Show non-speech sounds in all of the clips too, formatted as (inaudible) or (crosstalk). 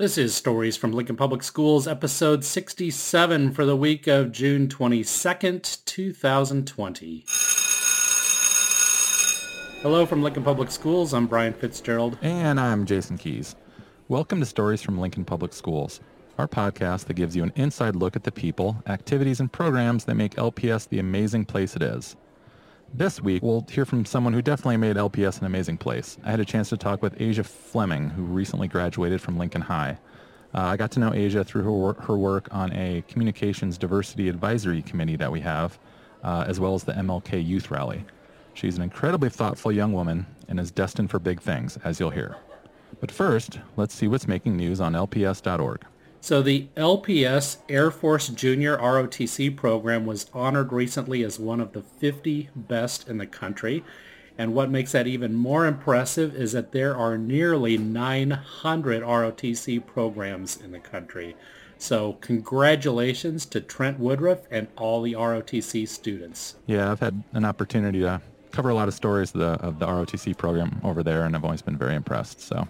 This is Stories from Lincoln Public Schools, episode 67 for the week of June 22nd, 2020. Hello from Lincoln Public Schools. I'm Brian Fitzgerald. And I'm Jason Keys. Welcome to Stories from Lincoln Public Schools, our podcast that gives you an inside look at the people, activities, and programs that make LPS the amazing place it is. This week, we'll hear from someone who definitely made LPS an amazing place. I had a chance to talk with Azcia Fleming, who recently graduated from Lincoln High. Uh, I got to know Azcia through her, wor- her work on a communications diversity advisory committee that we have, uh, as well as the MLK Youth Rally. She's an incredibly thoughtful young woman and is destined for big things, as you'll hear. But first, let's see what's making news on lps.org. So the LPS Air Force Junior ROTC program was honored recently as one of the 50 best in the country. And what makes that even more impressive is that there are nearly 900 ROTC programs in the country. So congratulations to Trent Woodruff and all the ROTC students. Yeah, I've had an opportunity to cover a lot of stories of the, of the ROTC program over there, and I've always been very impressed. So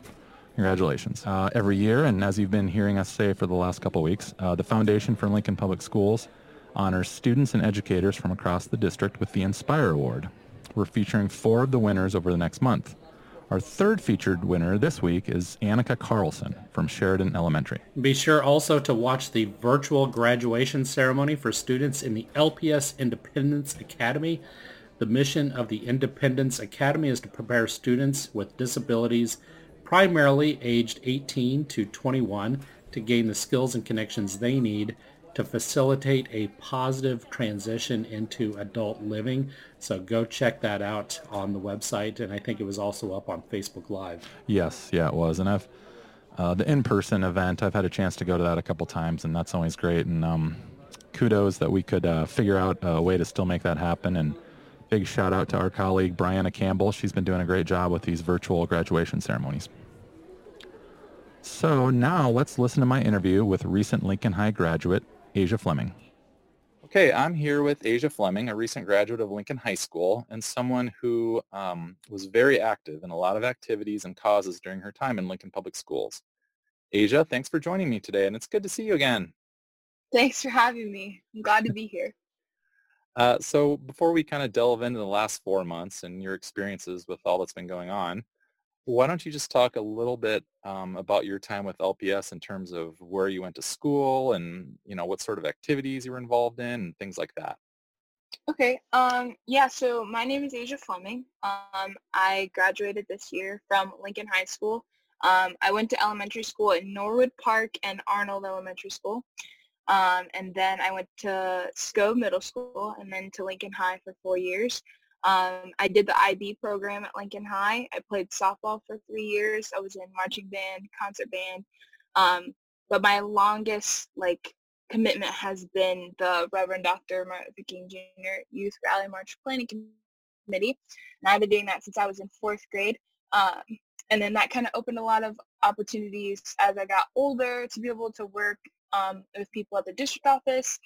Congratulations. Uh, every year, and as you've been hearing us say for the last couple weeks, uh, the Foundation for Lincoln Public Schools honors students and educators from across the district with the Inspire Award. We're featuring four of the winners over the next month. Our third featured winner this week is Annika Carlson from Sheridan Elementary. Be sure also to watch the virtual graduation ceremony for students in the LPS Independence Academy. The mission of the Independence Academy is to prepare students with disabilities primarily aged 18 to 21 to gain the skills and connections they need to facilitate a positive transition into adult living. So go check that out on the website. And I think it was also up on Facebook Live. Yes, yeah, it was. And I've, uh, the in-person event, I've had a chance to go to that a couple times and that's always great. And um, kudos that we could uh, figure out a way to still make that happen. And big shout out to our colleague, Brianna Campbell. She's been doing a great job with these virtual graduation ceremonies. So now let's listen to my interview with recent Lincoln High graduate, Azcia Fleming. Okay, I'm here with Azcia Fleming, a recent graduate of Lincoln High School and someone who um, was very active in a lot of activities and causes during her time in Lincoln Public Schools. Azcia, thanks for joining me today, and it's good to see you again. Thanks for having me. I'm glad to be here. (laughs) Uh, so before we kind of delve into the last four months and your experiences with all that's been going on, why don't you just talk a little bit um, about your time with LPS in terms of where you went to school and you know what sort of activities you were involved in and things like that. Okay. Um, yeah. So my name is Azcia Fleming. Um, I graduated this year from Lincoln High School. Um, I went to elementary school in Norwood Park and Arnold Elementary School. Um, and then I went to Scott Middle School and then to Lincoln High for four years. Um, I did the IB program at Lincoln High. I played softball for three years. I was in marching band, concert band. Um, but my longest like commitment has been the Reverend Dr. Martin Luther King Jr. Youth Rally March Planning Committee. And I've been doing that since I was in fourth grade. Um, and then that kind of opened a lot of opportunities as I got older to be able to work um, with people at the district office.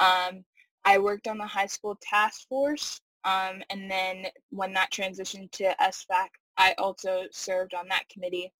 Um, I worked on the high school task force um, and then when that transitioned to SFAC, I also served on that committee.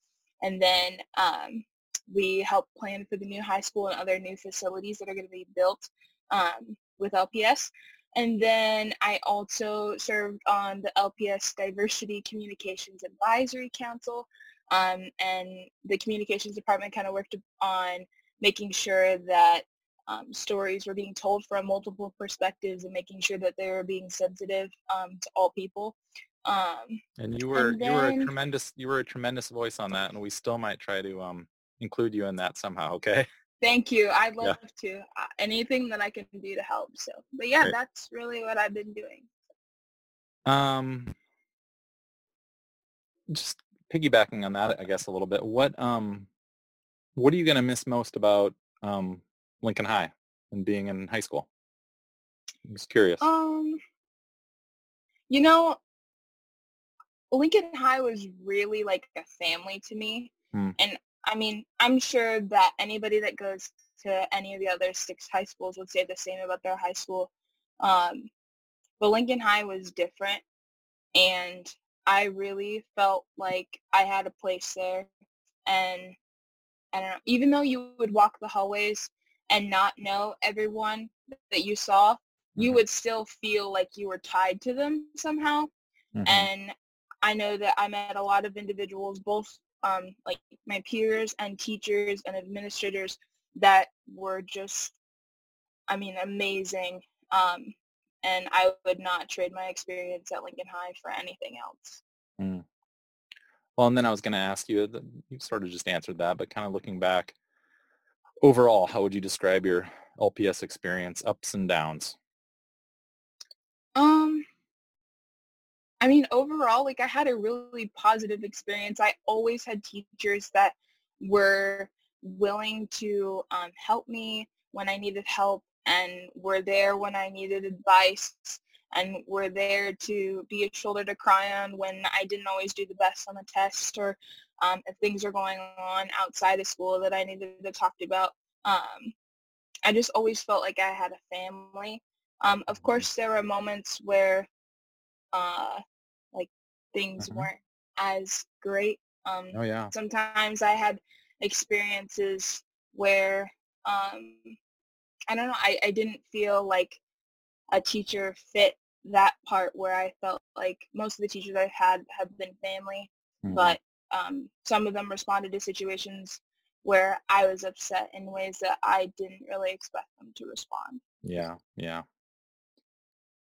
And then um, we helped plan for the new high school and other new facilities that are going to be built um, with LPS. And then I also served on the LPS Diversity Communications Advisory Council. Um, and the communications department kind of worked on making sure that um, stories were being told from multiple perspectives and making sure that they were being sensitive um, to all people. Um, and you were and then, you were a tremendous you were a tremendous voice on that, and we still might try to um, include you in that somehow. Okay. (laughs) Thank you. I'd love yeah. to. Uh, anything that I can do to help. So, but yeah, Great. that's really what I've been doing. Um, just piggybacking on that, I guess a little bit. What um, what are you gonna miss most about um Lincoln High and being in high school? I'm just curious. Um, you know, Lincoln High was really like a family to me. Hmm. And I mean, I'm sure that anybody that goes to any of the other six high schools would say the same about their high school. Um, but Lincoln High was different. And I really felt like I had a place there. And I don't know, even though you would walk the hallways and not know everyone that you saw, you Mhm. would still feel like you were tied to them somehow. Mhm. And I know that I met a lot of individuals, both um, like my peers and teachers and administrators that were just, I mean, amazing. Um, and I would not trade my experience at Lincoln High for anything else. Mm. Well, and then I was going to ask you, you sort of just answered that, but kind of looking back, overall, how would you describe your LPS experience, ups and downs? Um, I mean, overall, like I had a really positive experience. I always had teachers that were willing to um, help me when I needed help and were there when I needed advice and were there to be a shoulder to cry on when I didn't always do the best on the test or um, if things are going on outside of school that I needed to talk about. Um, I just always felt like I had a family. Um, of course, there were moments where uh, like things Mhm. weren't as great. Um, Oh yeah. sometimes I had experiences where um, I don't know, I, I didn't feel like a teacher fit that part where I felt like most of the teachers I've had have been family, Mhm. but um, some of them responded to situations where I was upset in ways that I didn't really expect them to respond. Yeah, yeah.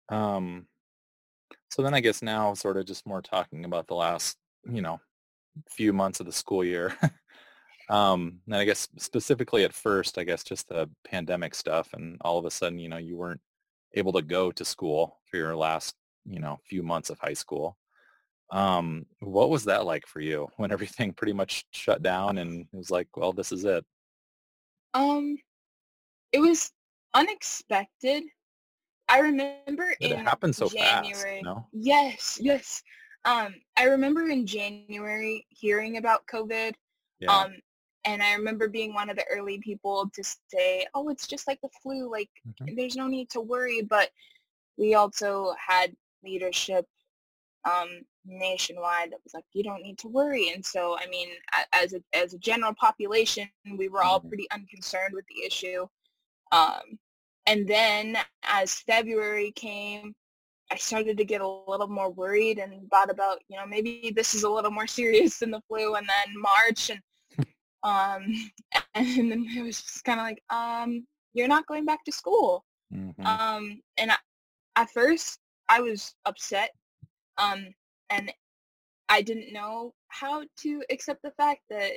Um, so then I guess now sort of just more talking about the last, you know, few months of the school year. (laughs) um, and I guess specifically at first, I guess just the pandemic stuff and all of a sudden, you know, you weren't able to go to school for your last, you know, few months of high school. Um, what was that like for you when everything (laughs) pretty much shut down and it was like, well, this is it? Um, it was unexpected. I remember Did in it happen so January. fast? You know? Yes, yes. Um, I remember in January hearing about COVID. Yeah. Um, and I remember being one of the early people to say, "Oh, it's just like the flu. Like, Mhm. there's no need to worry." But we also had leadership um, nationwide that was like, "You don't need to worry." And so, I mean, as a as a general population, we were all Mhm. pretty unconcerned with the issue. Um, and then as February came, I started to get a little more worried and thought about, you know, maybe this is a little more (laughs) serious than the flu. And then March and um, (laughs) and then it was just kind of like, um, you're not going back to school. Mhm. Um, and I, at first I was upset. Um, and I didn't know how to accept the fact that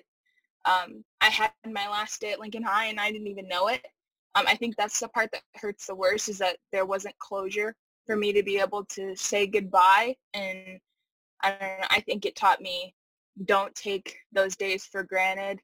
um, I had my last day at Lincoln High and I didn't even know it. Um, I think that's the part that hurts the worst is that there wasn't closure for me to be able to say goodbye. And I don't know, I think it taught me don't take those days for granted.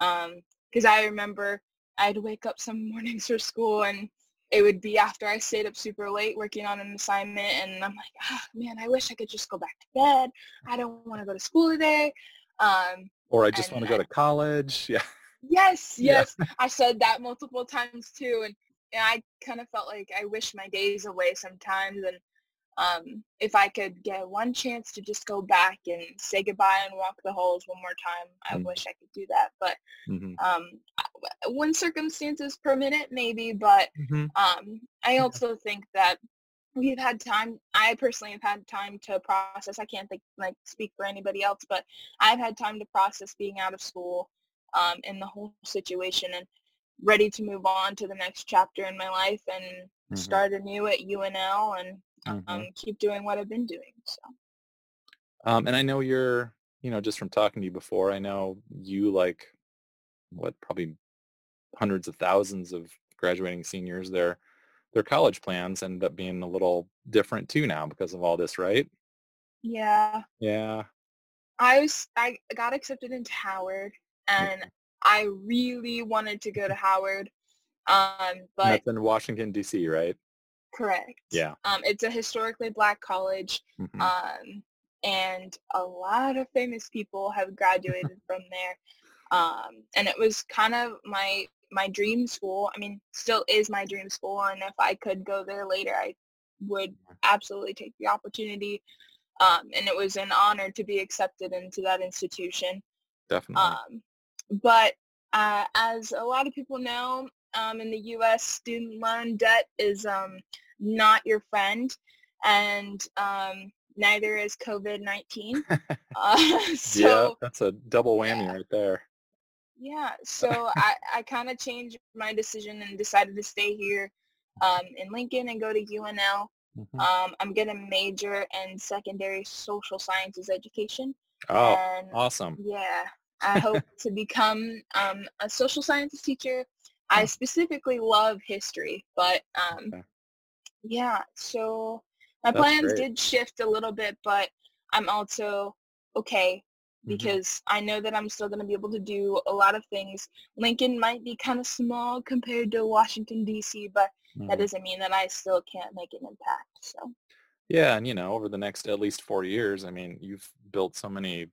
Because I remember I'd wake up some mornings for school and it would be after I stayed up super late working on an assignment and I'm like, ah, man, I wish I could just go back to bed. I don't want to go to school today. Um, Or I just want to go to college. (laughs) Yeah. Yes, Yeah. yes. I said that multiple times too, and, and I kind of felt like I wish my days away sometimes. And um, if I could get one chance to just go back and say goodbye and walk the halls one more time, I Mm. wish I could do that. But hmm um, when circumstances permit it, maybe. But hmm um, I also think that we've had time. I personally have had time to process. I can't think like speak for anybody else, but I've had time to process being out of school um, and the whole situation and ready to move on to the next chapter in my life and Mhm. start anew at UNL and um, Mhm. keep doing what I've been doing. So Um, and I know you're, you know, just from talking to you before, I know you like what probably hundreds of thousands of graduating seniors. Their their college plans end up being a little different too now because of all this, right? yeah, Yeah. I was I got accepted into Howard and I really wanted to go to Howard. Um, but That's in Washington D.C., right? Correct. Yeah. Um, it's a historically black college. Mhm. um, and a lot of famous people have graduated (laughs) from there. Um, and it was kind of my my dream school. I mean, still is my dream school, and if I could go there later, I would absolutely take the opportunity. Um, and it was an honor to be accepted into that institution. Definitely. Um, but uh, as a lot of people know, um, in the U.S., student loan debt is um, not your friend, and um, neither is COVID-19. (laughs) uh, (laughs) so, yeah, that's a double whammy yeah. right there. Yeah, so (laughs) I, I kind of changed my decision and decided to stay here um, in Lincoln and go to UNL. Mm-hmm. Um, I'm going to major in secondary social sciences education. Oh, and, awesome. Yeah, I hope to become um, a social sciences teacher. I specifically love history, but um, okay. yeah, so my That's plans great. did shift a little bit, but I'm also okay mm-hmm. because mm-hmm. I know that I'm still going to be able to do a lot of things. Lincoln might be kind of small compared to Washington, D.C., but mm-hmm. that doesn't mean that I still can't make an impact. So. Yeah, and you know, over the next at least four years, I mean, you've built so many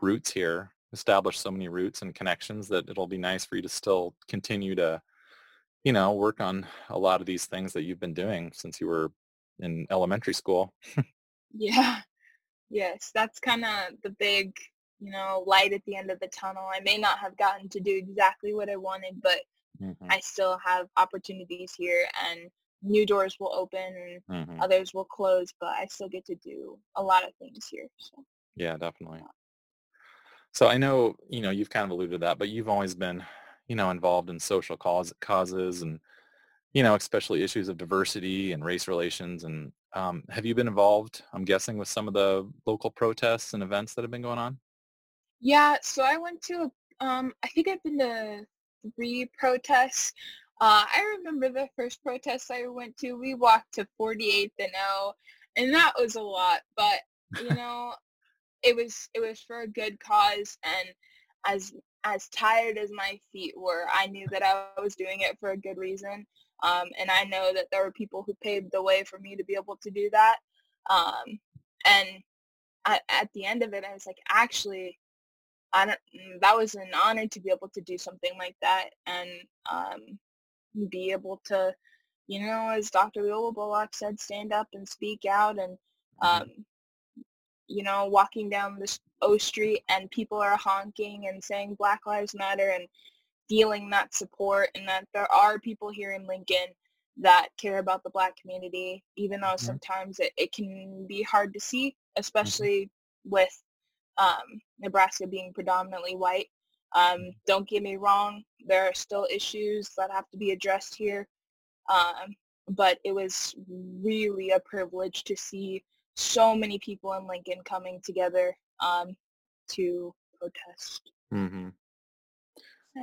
roots here, established so many roots and connections that it'll be nice for you to still continue to, you know, work on a lot of these things that you've been doing since you were in elementary school. (laughs) yeah. Yes, that's kind of the big, you know, light at the end of the tunnel. I may not have gotten to do exactly what I wanted, but mm-hmm. I still have opportunities here and new doors will open and mm-hmm. others will close, but I still get to do a lot of things here. So. Yeah, definitely. So I know, you know, you've kind of alluded to that, but you've always been, you know, involved in social cause, causes and you know, especially issues of diversity and race relations. And um, have you been involved, I'm guessing, with some of the local protests and events that have been going on? Yeah, so I went to, um, I think I've been to three protests. Uh, I remember the first protest I went to, we walked to 48th and O, and that was a lot, but, you (laughs) know, it was, it was for a good cause, and as, as tired as my feet were, I knew that I was doing it for a good reason. Um, and I know that there were people who paved the way for me to be able to do that. Um, and I, at the end of it, I was like, actually, I don't, mm, that was an honor to be able to do something like that and um, be able to, you know, as Dr. Viola Bullock said, stand up and speak out and, mm-hmm. um, you know, walking down this O Street and people are honking and saying Black Lives Matter and feeling that support and that there are people here in Lincoln that care about the black community, even though mm-hmm. sometimes it, it can be hard to see, mm-hmm. especially mm-hmm. with um, Nebraska being predominantly white. Um, mm-hmm. don't get me wrong, there are still issues that have to be addressed here. Um, but it was really a privilege to see so many people in Lincoln coming together um, to protest. Mm-hmm.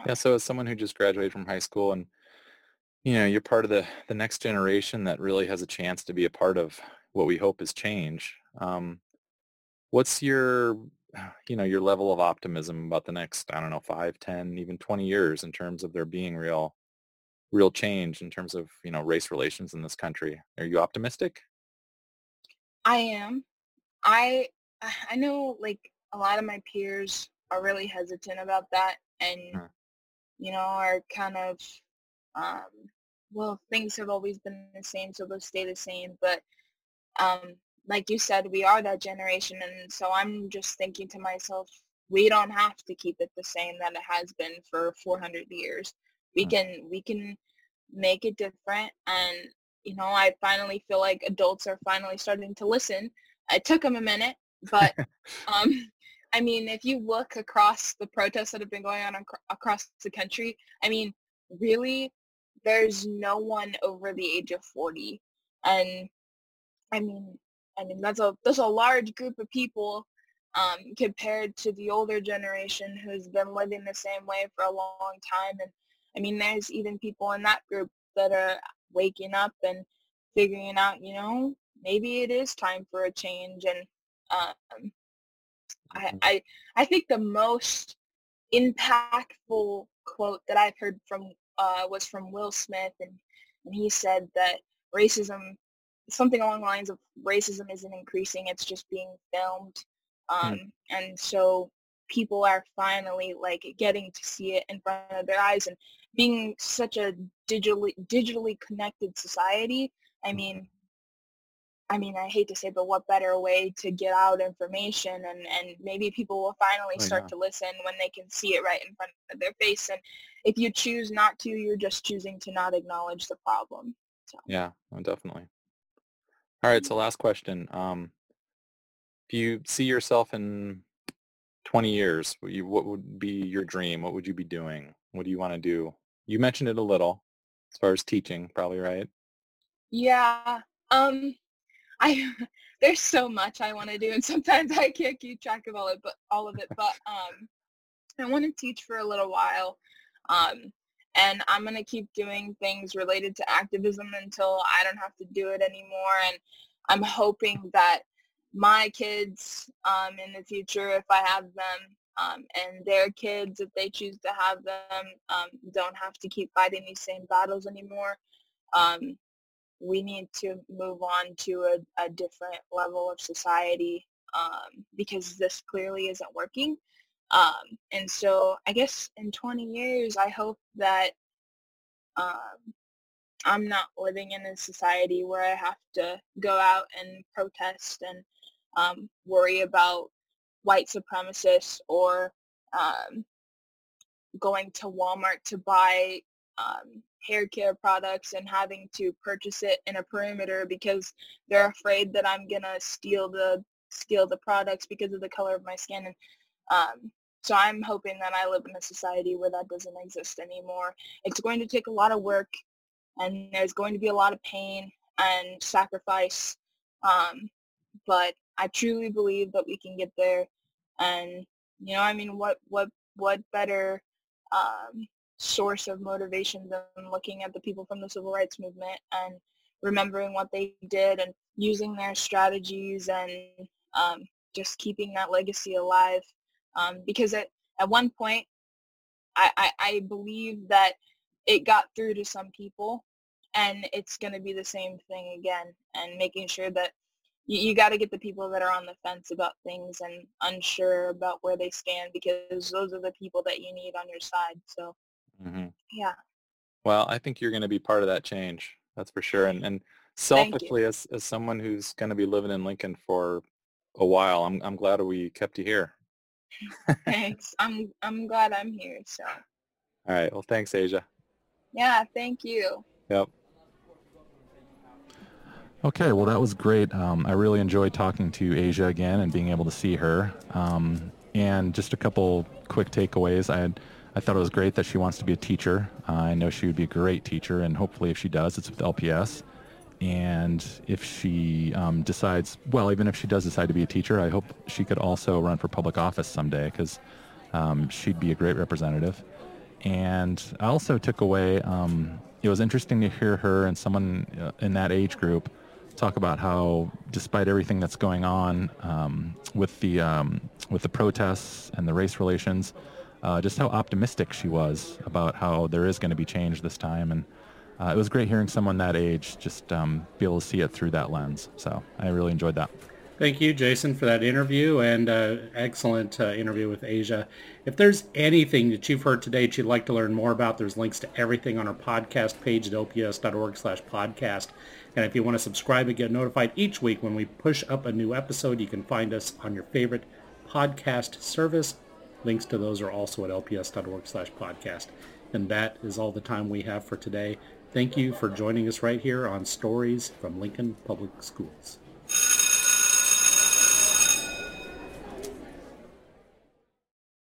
Yeah. So as someone who just graduated from high school and, you know, you're part of the, the next generation that really has a chance to be a part of what we hope is change. Um, what's your, you know, your level of optimism about the next, I don't know, five, ten, even 20 years in terms of there being real, real change in terms of, you know, race relations in this country? Are you optimistic? I am. I, (sighs) I know like a lot of my peers are really hesitant about that and hmm you know, are kind of, um, well, things have always been the same, so they'll stay the same. But um, like you said, we are that generation, and so I'm just thinking to myself, we don't have to keep it the same that it has been for 400 years. We mm. can we can make it different, and you know, I finally feel like adults are finally starting to listen. It took them a minute, but (laughs) um, I mean, if you look across the protests that have been going on ac- across the country, I mean, really, there's no one over the age of 40. And I mean, I mean, that's a, that's a large group of people um, compared to the older generation who's been living the same way for a long time. And I mean, there's even people in that group that are waking up and figuring out, you know, maybe it is time for a change. And um, I, mm-hmm. I, I think the most impactful quote that I've heard from uh, was from Will Smith, and, and he said that racism, something along the lines of racism isn't increasing, it's just being filmed. Hmm. Um, mm. And so people are finally like getting to see it in front of their eyes and being such a digitally digitally connected society. I mm-hmm. mean, I mean, I hate to say, but what better way to get out information and, and maybe people will finally Oh, start yeah. to listen when they can see it right in front of their face. And if you choose not to, you're just choosing to not acknowledge the problem. So Yeah, oh, definitely. All right, so last question. Um, if you see yourself in 20 years, what would be your dream? What would you be doing? What do you want to do? You mentioned it a little as far as teaching, probably, right? yeah, um, I (laughs) there's so much I want to do, and sometimes I can't keep track of all it, but all of it. (laughs) But um, I want to teach for a little while, um, and I'm gonna keep doing things related to activism until I don't have to do it anymore. And I'm hoping that my kids um, in the future, if I have them, um, and their kids, if they choose to have them, um, don't have to keep fighting these same battles anymore. Um, we need to move on to a, a different level of society um, because this clearly isn't working. Um, and so I guess in 20 years, I hope that um, I'm not living in a society where I have to go out and protest and worry about white supremacists or um, going to Walmart to buy um, hair care products and having to purchase it in a perimeter because they're afraid that I'm gonna steal the steal the products because of the color of my skin. And um, so I'm hoping that I live in a society where that doesn't exist anymore. It's going to take a lot of work and there's going to be a lot of pain and sacrifice. Um, but I truly believe that we can get there. And, you know, I mean, what, what, what better um, source of motivation than looking at the people from the civil rights movement and remembering what they did and using their strategies and um, just keeping that legacy alive. Um, because at, at one point, I, I, I believe that it got through to some people and it's going to be the same thing again and making sure that you, you got to get the people that are on the fence about things and unsure about where they stand because those are the people that you need on your side. So hmm yeah, Well, I think you're going to be part of that change. That's for sure. And, and selfishly, as, as someone who's going to be living in Lincoln for a while, I'm, I'm glad we kept you here. (laughs) thanks. I'm I'm glad I'm here. So All right. Well, thanks, Azcia. yeah, thank you. Yep. Okay, well, that was great. Um, I really enjoyed talking to Azcia again and being able to see her. Um, and just a couple quick takeaways. I had, I thought it was great that she wants to be a teacher. Uh, I know she would be a great teacher, and hopefully, if she does, it's with LPS. And if she um, decides, well, even if she does decide to be a teacher, I hope she could also run for public office someday because um, she'd be a great representative. And I also took away, um, it was interesting to hear her and someone uh, in that age group talk about how, despite everything that's going on um, with the um, with the protests and the race relations, uh, just how optimistic she was about how there is going to be change this time. And uh, it was great hearing someone that age just um, be able to see it through that lens. So I really enjoyed that. Thank you, Jason, for that interview and uh, excellent uh, interview with Azcia. If there's anything that you've heard today that you'd like to learn more about, there's links to everything on our podcast page at lps.org slash podcast. And if you want to subscribe and get notified each week when we push up a new episode, you can find us on your favorite podcast service. Links to those are also at lps.org slash podcast. And that is all the time we have for today. Thank you for joining us right here on Stories from Lincoln Public Schools.